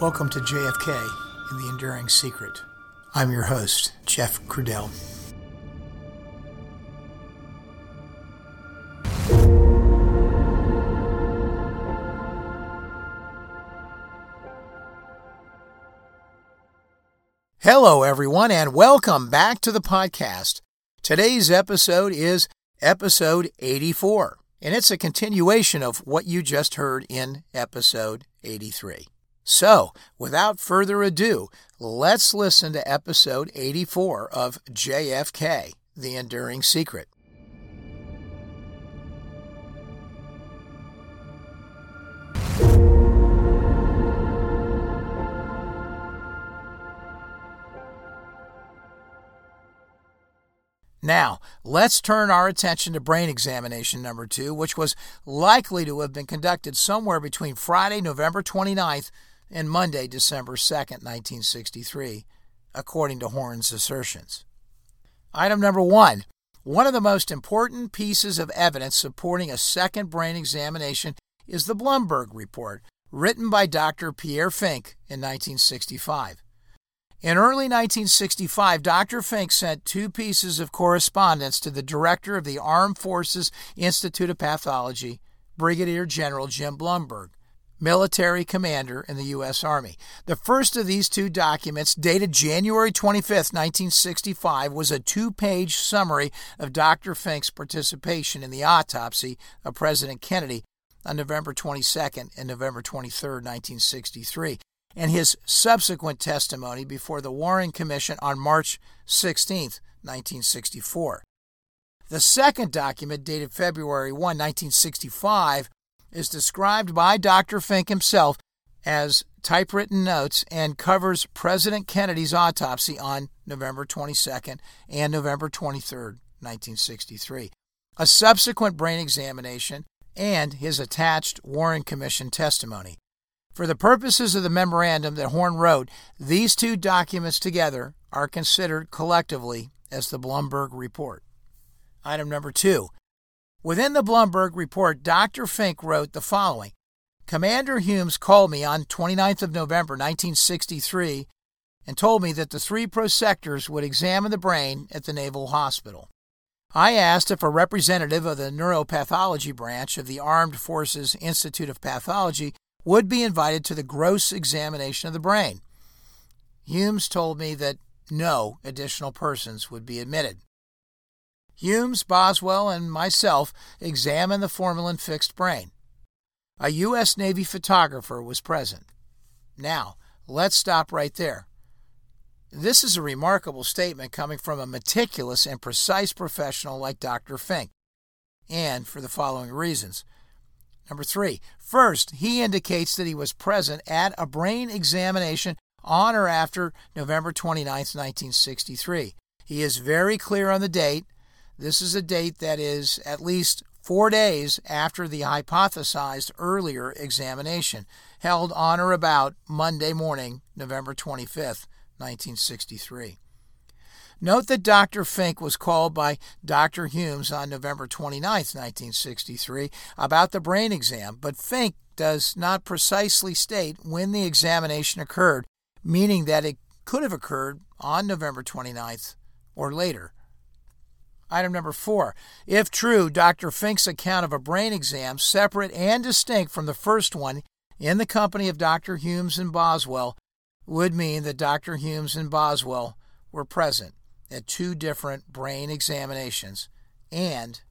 Welcome to JFK in the Enduring Secret. I'm your host, Jeff Crudell. Hello, everyone, and welcome back to the podcast. Today's episode is episode 84, and it's a continuation of what you just heard in episode 83. So, without further ado, let's listen to episode 84 of JFK The Enduring Secret. Now, let's turn our attention to brain examination number two, which was likely to have been conducted somewhere between Friday, November 29th and Monday, December 2nd, 1963, according to Horne's assertions. Item number one one of the most important pieces of evidence supporting a second brain examination is the Blumberg report, written by Dr. Pierre Finck in 1965. In early 1965, Dr. Finck sent two pieces of correspondence to the director of the Armed Forces Institute of Pathology, Brigadier General Jim Blumberg, military commander in the U.S. Army. The first of these two documents, dated January 25, 1965, was a two page summary of Dr. Finck's participation in the autopsy of President Kennedy on November 22nd and November 23, 1963 and his subsequent testimony before the Warren Commission on March 16, 1964. The second document, dated February 1, 1965, is described by Dr. Finck himself as typewritten notes and covers President Kennedy's autopsy on November 22nd and November 23rd, 1963, a subsequent brain examination, and his attached Warren Commission testimony. For the purposes of the memorandum that Horne wrote, these two documents together are considered collectively as the Blumberg Report. Item number two. Within the Blumberg Report, Dr. Finck wrote the following Commander Humes called me on 29th of November 1963 and told me that the three prosectors would examine the brain at the Naval Hospital. I asked if a representative of the neuropathology branch of the Armed Forces Institute of Pathology would be invited to the gross examination of the brain. Humes told me that no additional persons would be admitted. Humes, Boswell, and myself examined the formalin fixed brain. A U.S. Navy photographer was present. Now, let's stop right there. This is a remarkable statement coming from a meticulous and precise professional like Dr. Finck, and for the following reasons. Number three, first, he indicates that he was present at a brain examination on or after November 29, 1963. He is very clear on the date. This is a date that is at least four days after the hypothesized earlier examination, held on or about Monday morning, November 25, 1963. Note that Dr. Finck was called by Dr. Humes on November 29, 1963, about the brain exam, but Finck does not precisely state when the examination occurred, meaning that it could have occurred on November 29th or later. Item number four. If true, Dr. Finck's account of a brain exam, separate and distinct from the first one, in the company of Dr. Humes and Boswell, would mean that Dr. Humes and Boswell were present at two different brain examinations and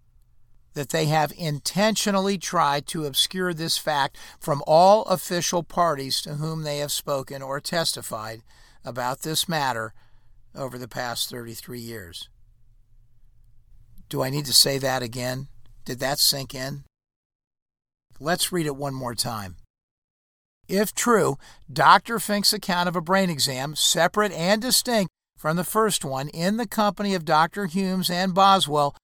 that they have intentionally tried to obscure this fact from all official parties to whom they have spoken or testified about this matter over the past 33 years. Do I need to say that again? Did that sink in? Let's read it one more time. If true, Dr. Finck's account of a brain exam, separate and distinct from the first one in the company of Dr. Humes and Boswell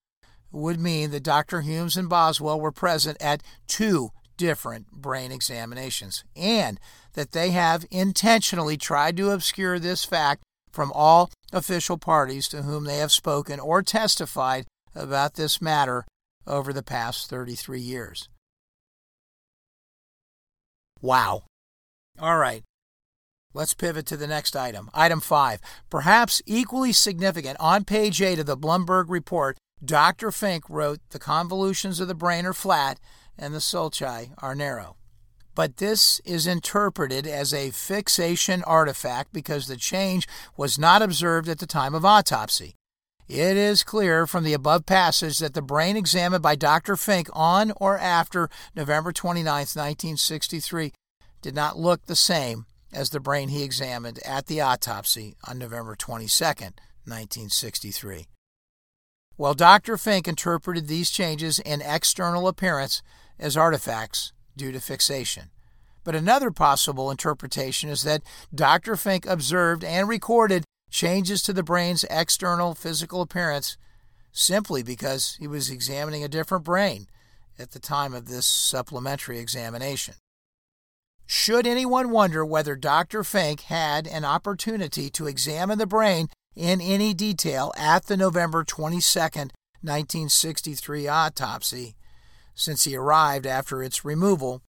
would mean that Dr. Humes and Boswell were present at two different brain examinations and that they have intentionally tried to obscure this fact from all official parties to whom they have spoken or testified about this matter over the past 33 years. Wow. All right. Let's pivot to the next item. Item 5. Perhaps equally significant, on page 8 of the Blumberg report, Dr. Finck wrote the convolutions of the brain are flat and the sulci are narrow. But this is interpreted as a fixation artifact because the change was not observed at the time of autopsy. It is clear from the above passage that the brain examined by Dr. Finck on or after November 29, 1963, did not look the same as the brain he examined at the autopsy on November 22, 1963. Well, Dr. Finck interpreted these changes in external appearance as artifacts due to fixation. But another possible interpretation is that Dr. Finck observed and recorded changes to the brain's external physical appearance simply because he was examining a different brain at the time of this supplementary examination. Should anyone wonder whether Dr. Finck had an opportunity to examine the brain in any detail at the November 22, 1963 autopsy, since he arrived after its removal,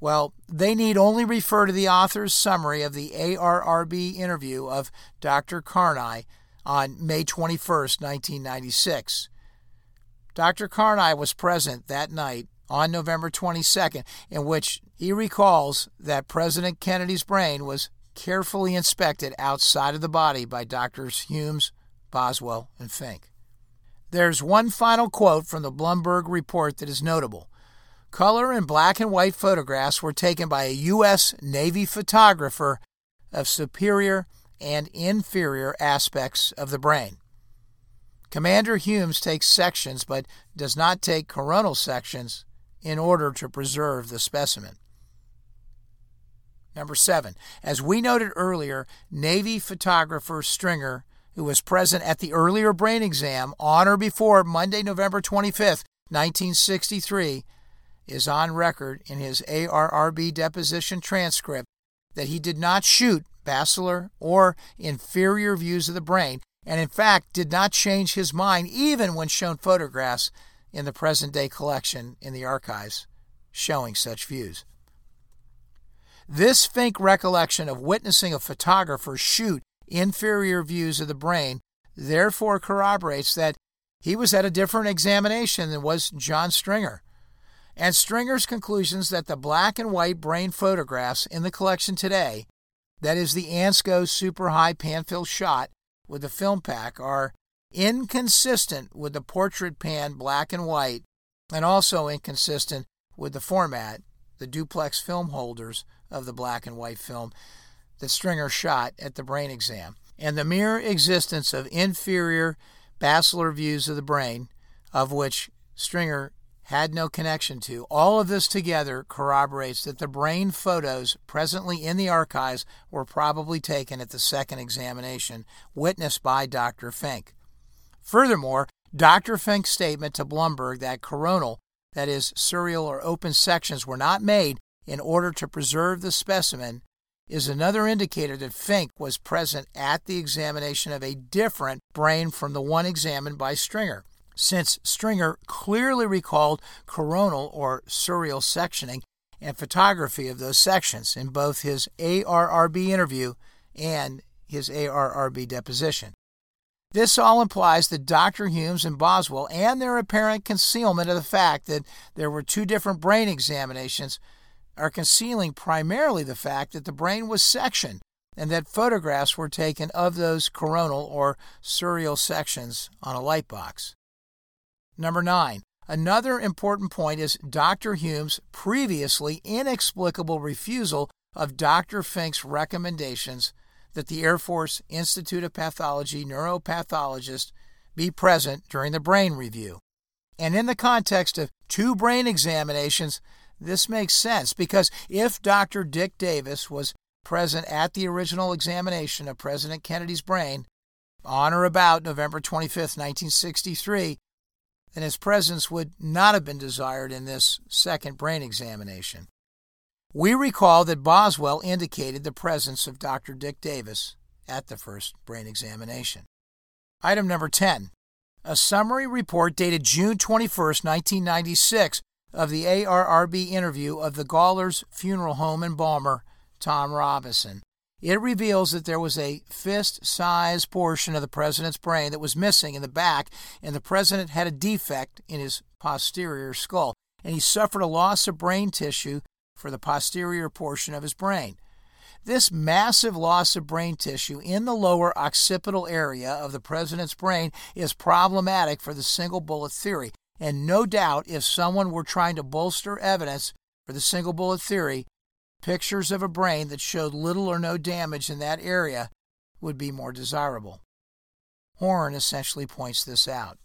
well, they need only refer to the author's summary of the ARRB interview of Dr. Karnei on May 21, 1996. Dr. Karnei was present that night on November 22nd, in which he recalls that President Kennedy's brain was carefully inspected outside of the body by Doctors Humes, Boswell, and Finck. There's one final quote from the Blumberg report that is notable. Color and black and white photographs were taken by a U.S. Navy photographer of superior and inferior aspects of the brain. Commander Humes takes sections but does not take coronal sections in order to preserve the specimen. Number seven, as we noted earlier, Navy photographer Stringer, who was present at the earlier brain exam on or before Monday, November 25th, 1963, is on record in his ARRB deposition transcript that he did not shoot basilar or inferior views of the brain, and in fact did not change his mind even when shown photographs in the present day collection in the archives showing such views. This Finck recollection of witnessing a photographer shoot inferior views of the brain therefore corroborates that he was at a different examination than was John Stringer. And Stringer's conclusions that the black and white brain photographs in the collection today, that is, the Ansco Super Hypan fill shot with the film pack, are inconsistent with the portrait pan black and white, and also inconsistent with the format, the duplex film holders of the black and white film that Stringer shot at the brain exam, and the mere existence of inferior basilar views of the brain, of which Stringer had no connection to. All of this together corroborates that the brain photos presently in the archives were probably taken at the second examination, witnessed by Dr. Finck. Furthermore, Dr. Finck's statement to Blumberg that coronal, that is, serial or open sections, were not made in order to preserve the specimen is another indicator that Finck was present at the examination of a different brain from the one examined by Stringer, since Stringer clearly recalled coronal or serial sectioning and photography of those sections in both his ARRB interview and his ARRB deposition. This all implies that Dr. Humes and Boswell and their apparent concealment of the fact that there were two different brain examinations are concealing primarily the fact that the brain was sectioned and that photographs were taken of those coronal or serial sections on a light box. Number nine, another important point is Dr. Humes' previously inexplicable refusal of Dr. Finck's recommendations that the Air Force Institute of Pathology neuropathologist be present during the brain review. And in the context of two brain examinations, this makes sense because if Dr. Dick Davis was present at the original examination of President Kennedy's brain on or about November 25, 1963, then his presence would not have been desired in this second brain examination. We recall that Boswell indicated the presence of Dr. Dick Davis at the first brain examination. Item number 10. A summary report dated June 21, 1996, of the ARRB interview of the Gawler's funeral home embalmer, Tom Robinson, It reveals that there was a fist sized portion of the president's brain that was missing in the back, and the president had a defect in his posterior skull, and he suffered a loss of brain tissue for the posterior portion of his brain. This massive loss of brain tissue in the lower occipital area of the president's brain is problematic for the single bullet theory, and no doubt if someone were trying to bolster evidence for the single bullet theory, Pictures of a brain that showed little or no damage in that area would be more desirable. Horne essentially points this out.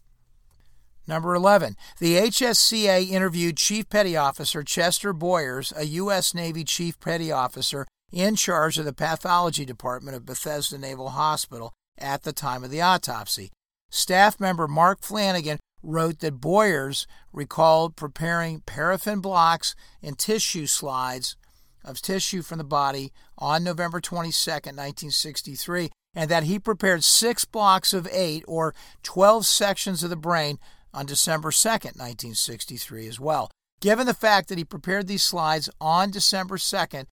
Number 11. The HSCA interviewed Chief Petty Officer Chester Boyers, a U.S. Navy Chief Petty Officer in charge of the pathology department of Bethesda Naval Hospital at the time of the autopsy. Staff member Mark Flanagan wrote that Boyers recalled preparing paraffin blocks and tissue slides of tissue from the body on November 22, 1963, and that he prepared six blocks of eight or 12 sections of the brain on December 2, 1963, as well. Given the fact that he prepared these slides on December 2nd,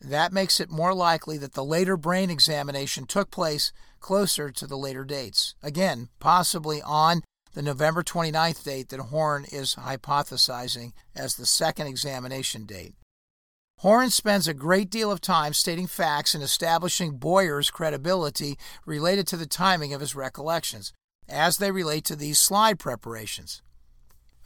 that makes it more likely that the later brain examination took place closer to the later dates. Again, possibly on the November 29th date that Horne is hypothesizing as the second examination date. Horne spends a great deal of time stating facts and establishing Boyer's credibility related to the timing of his recollections, as they relate to these slide preparations.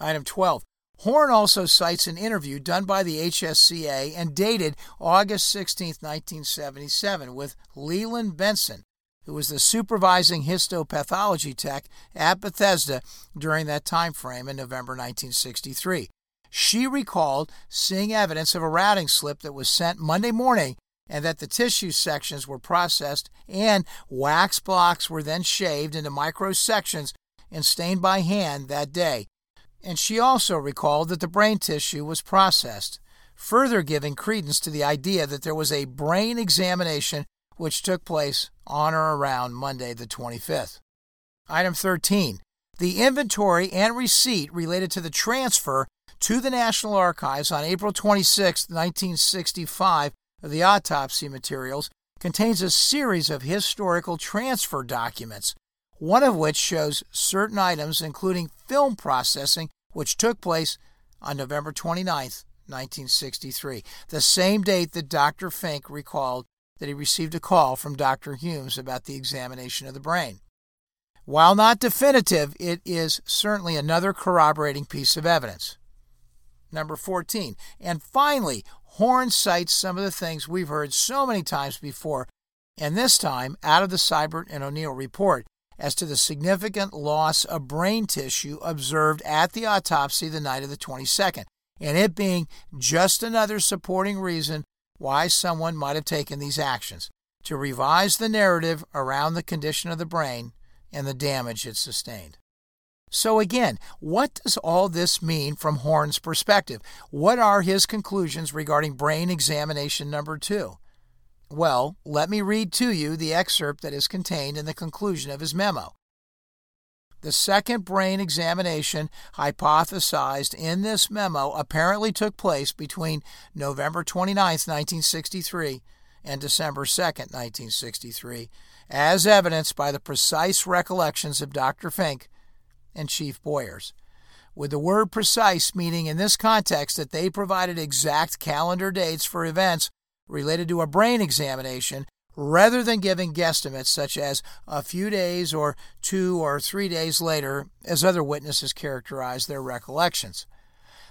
Item 12. Horne also cites an interview done by the HSCA and dated August 16, 1977, with Leland Benson, who was the supervising histopathology tech at Bethesda during that time frame in November 1963. She recalled seeing evidence of a routing slip that was sent Monday morning and that the tissue sections were processed and wax blocks were then shaved into micro sections and stained by hand that day. And she also recalled that the brain tissue was processed, further giving credence to the idea that there was a brain examination which took place on or around Monday the 25th. Item 13. The inventory and receipt related to the transfer to the National Archives on April 26, 1965, of the autopsy materials contains a series of historical transfer documents, one of which shows certain items, including film processing, which took place on November 29, 1963, the same date that Dr. Finck recalled that he received a call from Dr. Humes about the examination of the brain. While not definitive, it is certainly another corroborating piece of evidence number 14. And finally, Horne cites some of the things we've heard so many times before, and this time out of the Sibert and O'Neill report, as to the significant loss of brain tissue observed at the autopsy the night of the 22nd, and it being just another supporting reason why someone might have taken these actions to revise the narrative around the condition of the brain and the damage it sustained. So, again, what does all this mean from Horne's perspective? What are his conclusions regarding brain examination number two? Well, let me read to you the excerpt that is contained in the conclusion of his memo. The second brain examination hypothesized in this memo apparently took place between November 29, 1963 and December 2, 1963, as evidenced by the precise recollections of Dr. Finck and Chief Boyers, with the word precise meaning in this context that they provided exact calendar dates for events related to a brain examination rather than giving guesstimates such as a few days or two or three days later, as other witnesses characterized their recollections.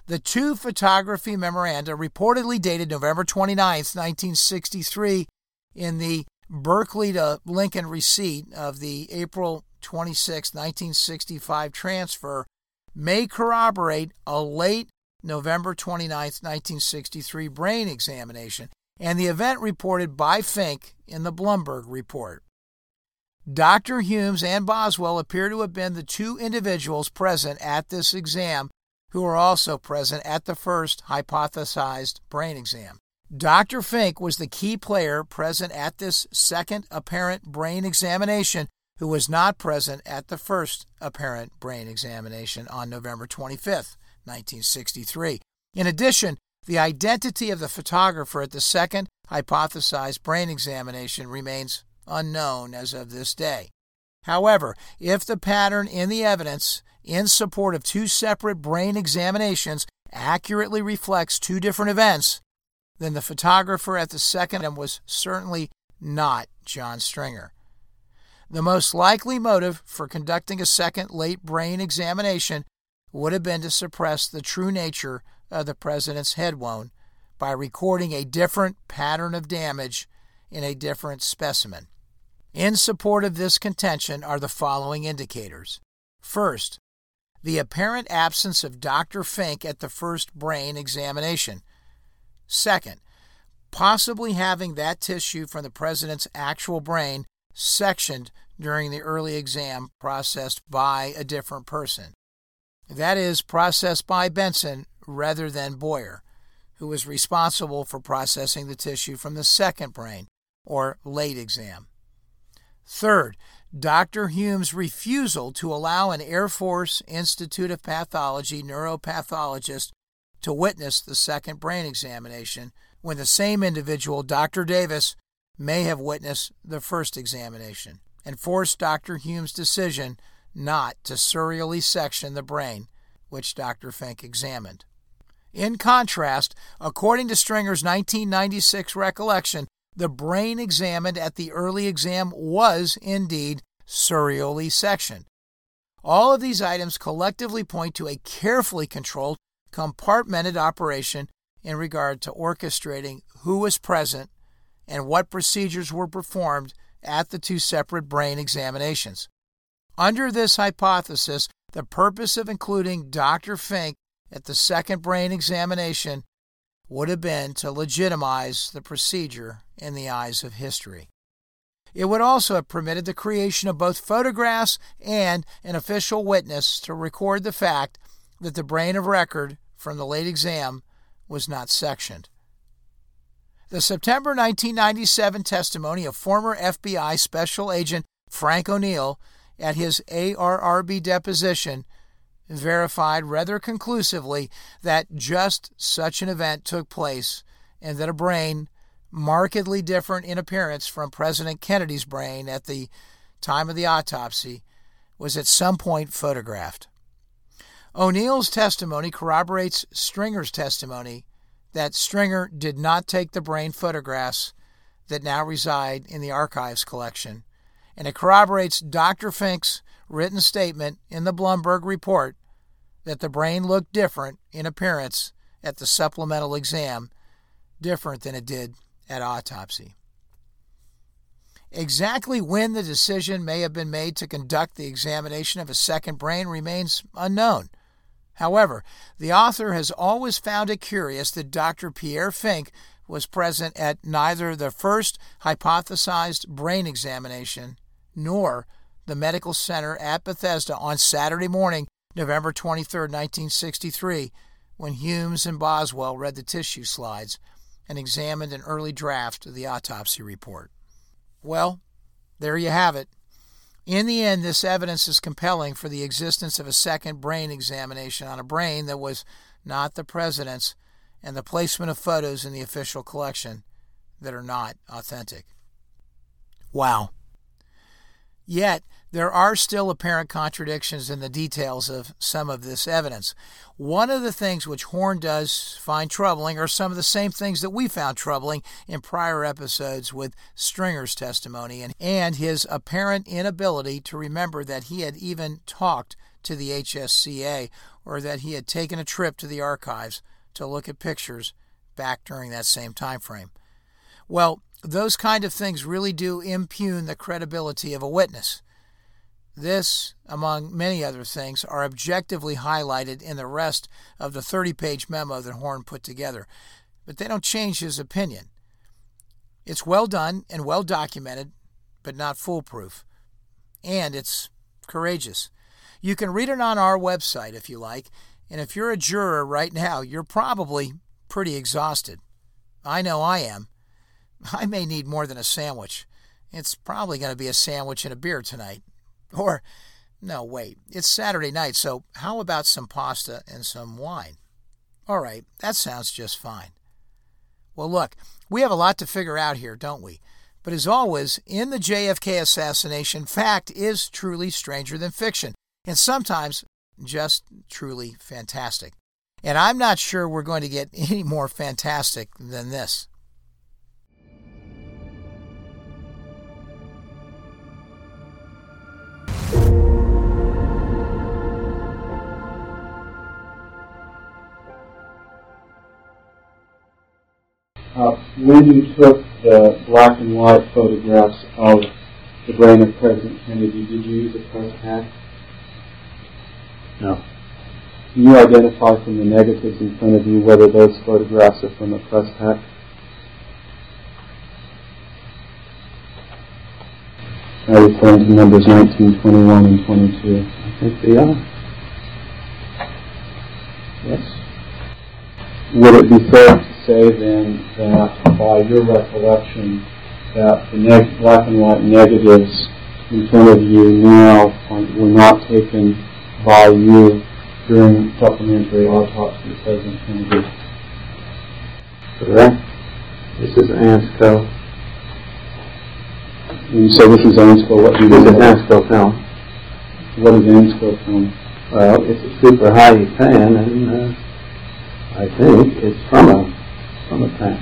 The two photography memoranda reportedly dated November 29, 1963, in the Burkley to Lincoln receipt of the April 26, 1965 transfer may corroborate a late November 29, 1963 brain examination and the event reported by Finck in the Blumberg report. Dr. Humes and Boswell appear to have been the two individuals present at this exam who were also present at the first hypothesized brain exam. Dr. Finck was the key player present at this second apparent brain examination who was not present at the first apparent brain examination on November 25, 1963. In addition, The identity of the photographer at the second hypothesized brain examination remains unknown as of this day. However, if the pattern in the evidence in support of two separate brain examinations accurately reflects two different events, then the photographer at the second was certainly not John Stringer. The most likely motive for conducting a second late brain examination would have been to suppress the true nature of the president's head wound by recording a different pattern of damage in a different specimen. In support of this contention are the following indicators. First, the apparent absence of Dr. Finck at the first brain examination. Second, possibly having that tissue from the president's actual brain sectioned during the early exam processed by a different person. That is, processed by Benson rather than Boyer, who was responsible for processing the tissue from the second brain or late exam. Third, Dr. Hume's refusal to allow an Air Force Institute of Pathology neuropathologist to witness the second brain examination when the same individual, Dr. Davis, may have witnessed the first examination and forced Dr. Hume's decision not to serially section the brain, which Dr. Finck examined. In contrast, according to Stringer's 1996 recollection, the brain examined at the early exam was indeed serially sectioned. All of these items collectively point to a carefully controlled, compartmented operation in regard to orchestrating who was present and what procedures were performed at the two separate brain examinations. Under this hypothesis, the purpose of including Dr. Finck at the second brain examination would have been to legitimize the procedure in the eyes of history. It would also have permitted the creation of both photographs and an official witness to record the fact that the brain of record from the late exam was not sectioned. The September 1997 testimony of former FBI Special Agent Frank O'Neill at his ARRB deposition verified rather conclusively that just such an event took place and that a brain markedly different in appearance from President Kennedy's brain at the time of the autopsy was at some point photographed. O'Neill's testimony corroborates Stringer's testimony that Stringer did not take the brain photographs that now reside in the archives collection, and it corroborates Dr. Finck's written statement in the Blumberg report that the brain looked different in appearance at the supplemental exam, different than it did at autopsy. Exactly when the decision may have been made to conduct the examination of a second brain remains unknown. However, the author has always found it curious that Dr. Pierre Finck was present at neither the first hypothesized brain examination nor the medical center at Bethesda on Saturday morning, November 23, 1963, when Humes and Boswell read the tissue slides and examined an early draft of the autopsy report. Well, there you have it. In the end, this evidence is compelling for the existence of a second brain examination on a brain that was not the president's and the placement of photos in the official collection that are not authentic. Wow. Yet, there are still apparent contradictions in the details of some of this evidence. One of the things which Horne does find troubling are some of the same things that we found troubling in prior episodes with Stringer's testimony and, and his apparent inability to remember that he had even talked to the HSCA or that he had taken a trip to the archives to look at pictures back during that same time frame. Well, those kind of things really do impugn the credibility of a witness. This, among many other things, are objectively highlighted in the rest of the 30 page memo that Horne put together, but they don't change his opinion. It's well done and well documented, but not foolproof. And it's courageous. You can read it on our website if you like, and if you're a juror right now, you're probably pretty exhausted. I know I am. I may need more than a sandwich. It's probably going to be a sandwich and a beer tonight. Or, no, wait, it's Saturday night, so how about some pasta and some wine? All right, that sounds just fine. Well, look, we have a lot to figure out here, don't we? But as always, in the JFK assassination, fact is truly stranger than fiction, and sometimes just truly fantastic. And I'm not sure we're going to get any more fantastic than this. When you took the black and white photographs of the brain of President Kennedy, did you use a press pack? No. Can you identify from the negatives in front of you whether those photographs are from a press pack? I referring to numbers 19, 21, and 22. I think they are. Yes. Would it be fair to say then that by your recollection that the neg- black and white negatives in front of you now were not taken by you during supplementary autopsy President Kennedy? Correct. This is ANSCO. When you say this is ANSCO, what do you This is ANSCO film. What is ANSCO film? Well, it's a super high fan, and uh, I think it's from a from a tank.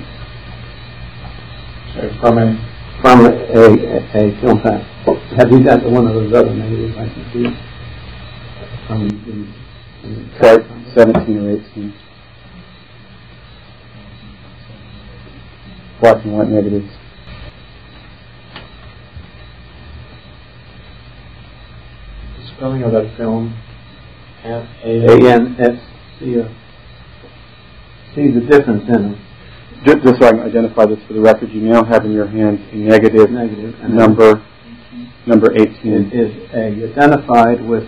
From a From a, a, a film tank. Have you got the one of those other negatives I can see? From the, from the Chart 17 or 18. Black and white negatives. The spelling of that film, A ANSCO. Uh, see the difference in them. Just, just so I can identify this for the record, you now have in your hands a negative Negative. and number, number 18, is uh, identified with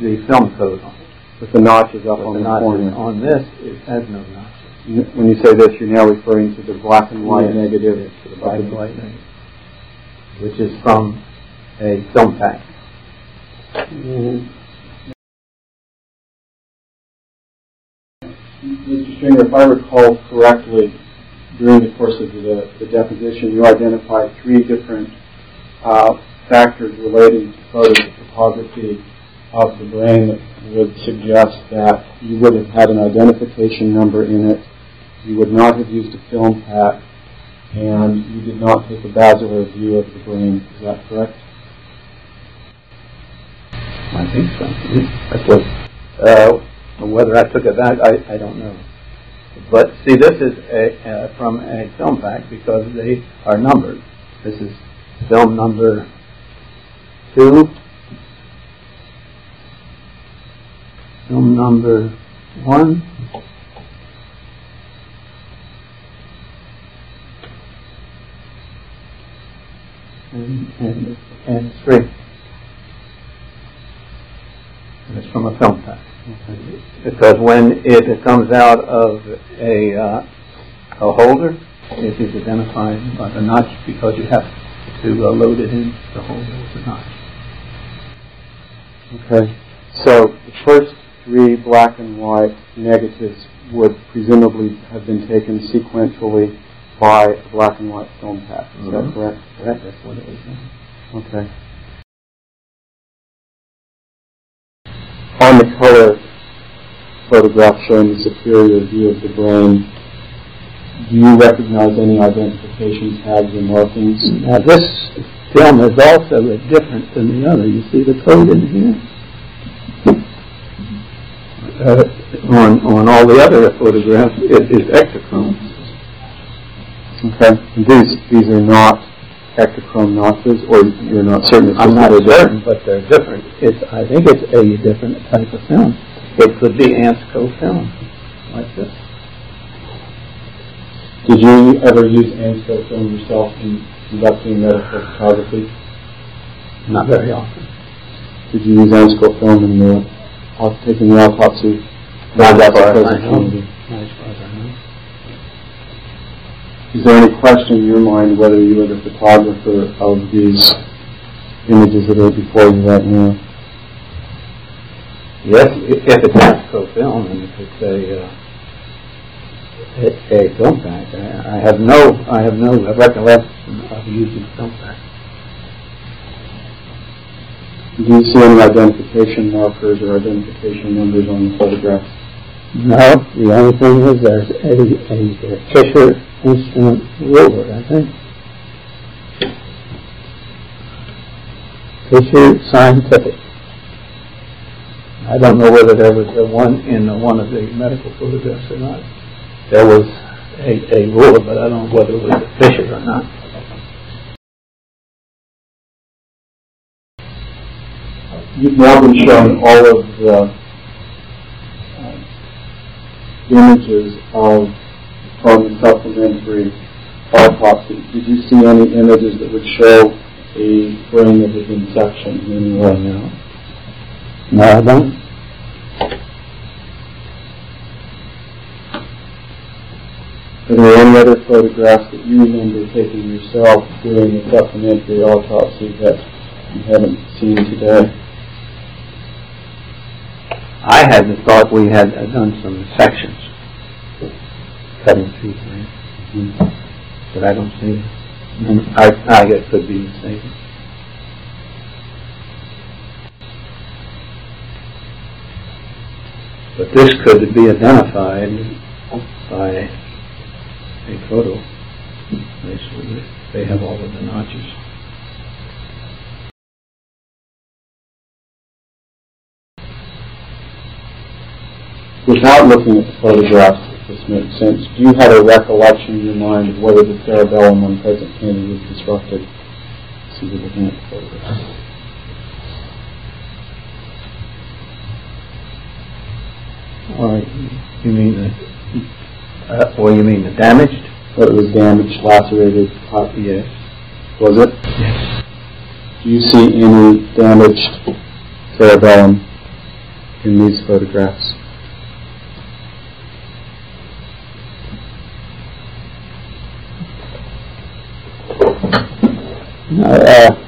the film code on it. with the notches up But on the the corner. on this, it has no notches. When you say this, you're now referring to the black and white Yes, negative. yes, to the black and white negative, which is from a film pack. Mr. Stringer, if I recall correctly, during the course of the, the deposition, you identified three different uh, factors relating to photophotography of the brain that would suggest that you would have had an identification number in it, you would not have used a film pack, and you did not take a basilar view of the brain. Is that correct? I think so. That's what, uh, whether I took it back, I, I don't know. But see, this is a, uh, from a film pack because they are numbered. This is film number two, film number one, and, and, and three. And it's from a film pack. Because when it comes out of a, uh, a holder, it is identified by the notch because you have to uh, load it in the holder with the notch. Okay. So the first three black and white negatives would presumably have been taken sequentially by a black and white film pack. Is that Mhm. correct? Correct, that's what it is. Okay. On the color photograph showing the superior view of the brain, do you recognize any identification tags or markings? Now this film is also different than the other. You see the code in here? Uh, on, on all the other photographs, it is Ektachrome. Okay. These these are not Ektachrome notches, or you're not certain? I'm not that they're certain, but they're different. It's, I think it's a different type of film. It could be Ansco film, like this. Did you ever use Ansco film yourself in conducting medical photography? Not very often. Did you use Ansco film in the uh, taking the autopsy? Not as far as I know. Not as far as I know. Is there any question in your mind whether you are the photographer of these images that are before you right now? Yes, i- if it's Ansco film and if it's a, uh, a, a film pack. I, I have no, I have no recollection of using film pack. Do you see any identification markers or identification numbers on the photographs? No, the only thing is there's a, a Fisher instrument ruler, I think. Fisher Scientific. I don't know whether there was a one in one of the medical photographs or not. There was a, a ruler, but I don't know whether it was a Fisher or not. You've now been shown all of the uh, images of from the supplementary autopsy. Did you see any images that would show a brain that has been sectioned in any way now? No, I don't. Are there any other photographs that you remember taking yourself during the supplementary autopsy that you haven't seen today? I had the thought we had done some sections, cutting through things, but I don't see. And I, I guess could be mistaken. But this could be identified by a photo. Basically, they have all of the notches. Without looking at the photographs, this makes sense, do you have a recollection in your mind of whether the cerebellum on present Kennedy was disrupted? See, we're looking at the photographs. Or you mean the, uh, or you mean the damaged? Whether it was damaged, lacerated, cut, Yes. was it? Yes. Do you see any damaged cerebellum in these photographs? Uh,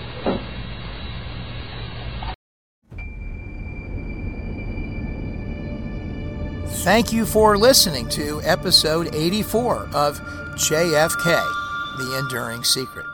Thank you for listening to episode 84 of JFK The Enduring Secret.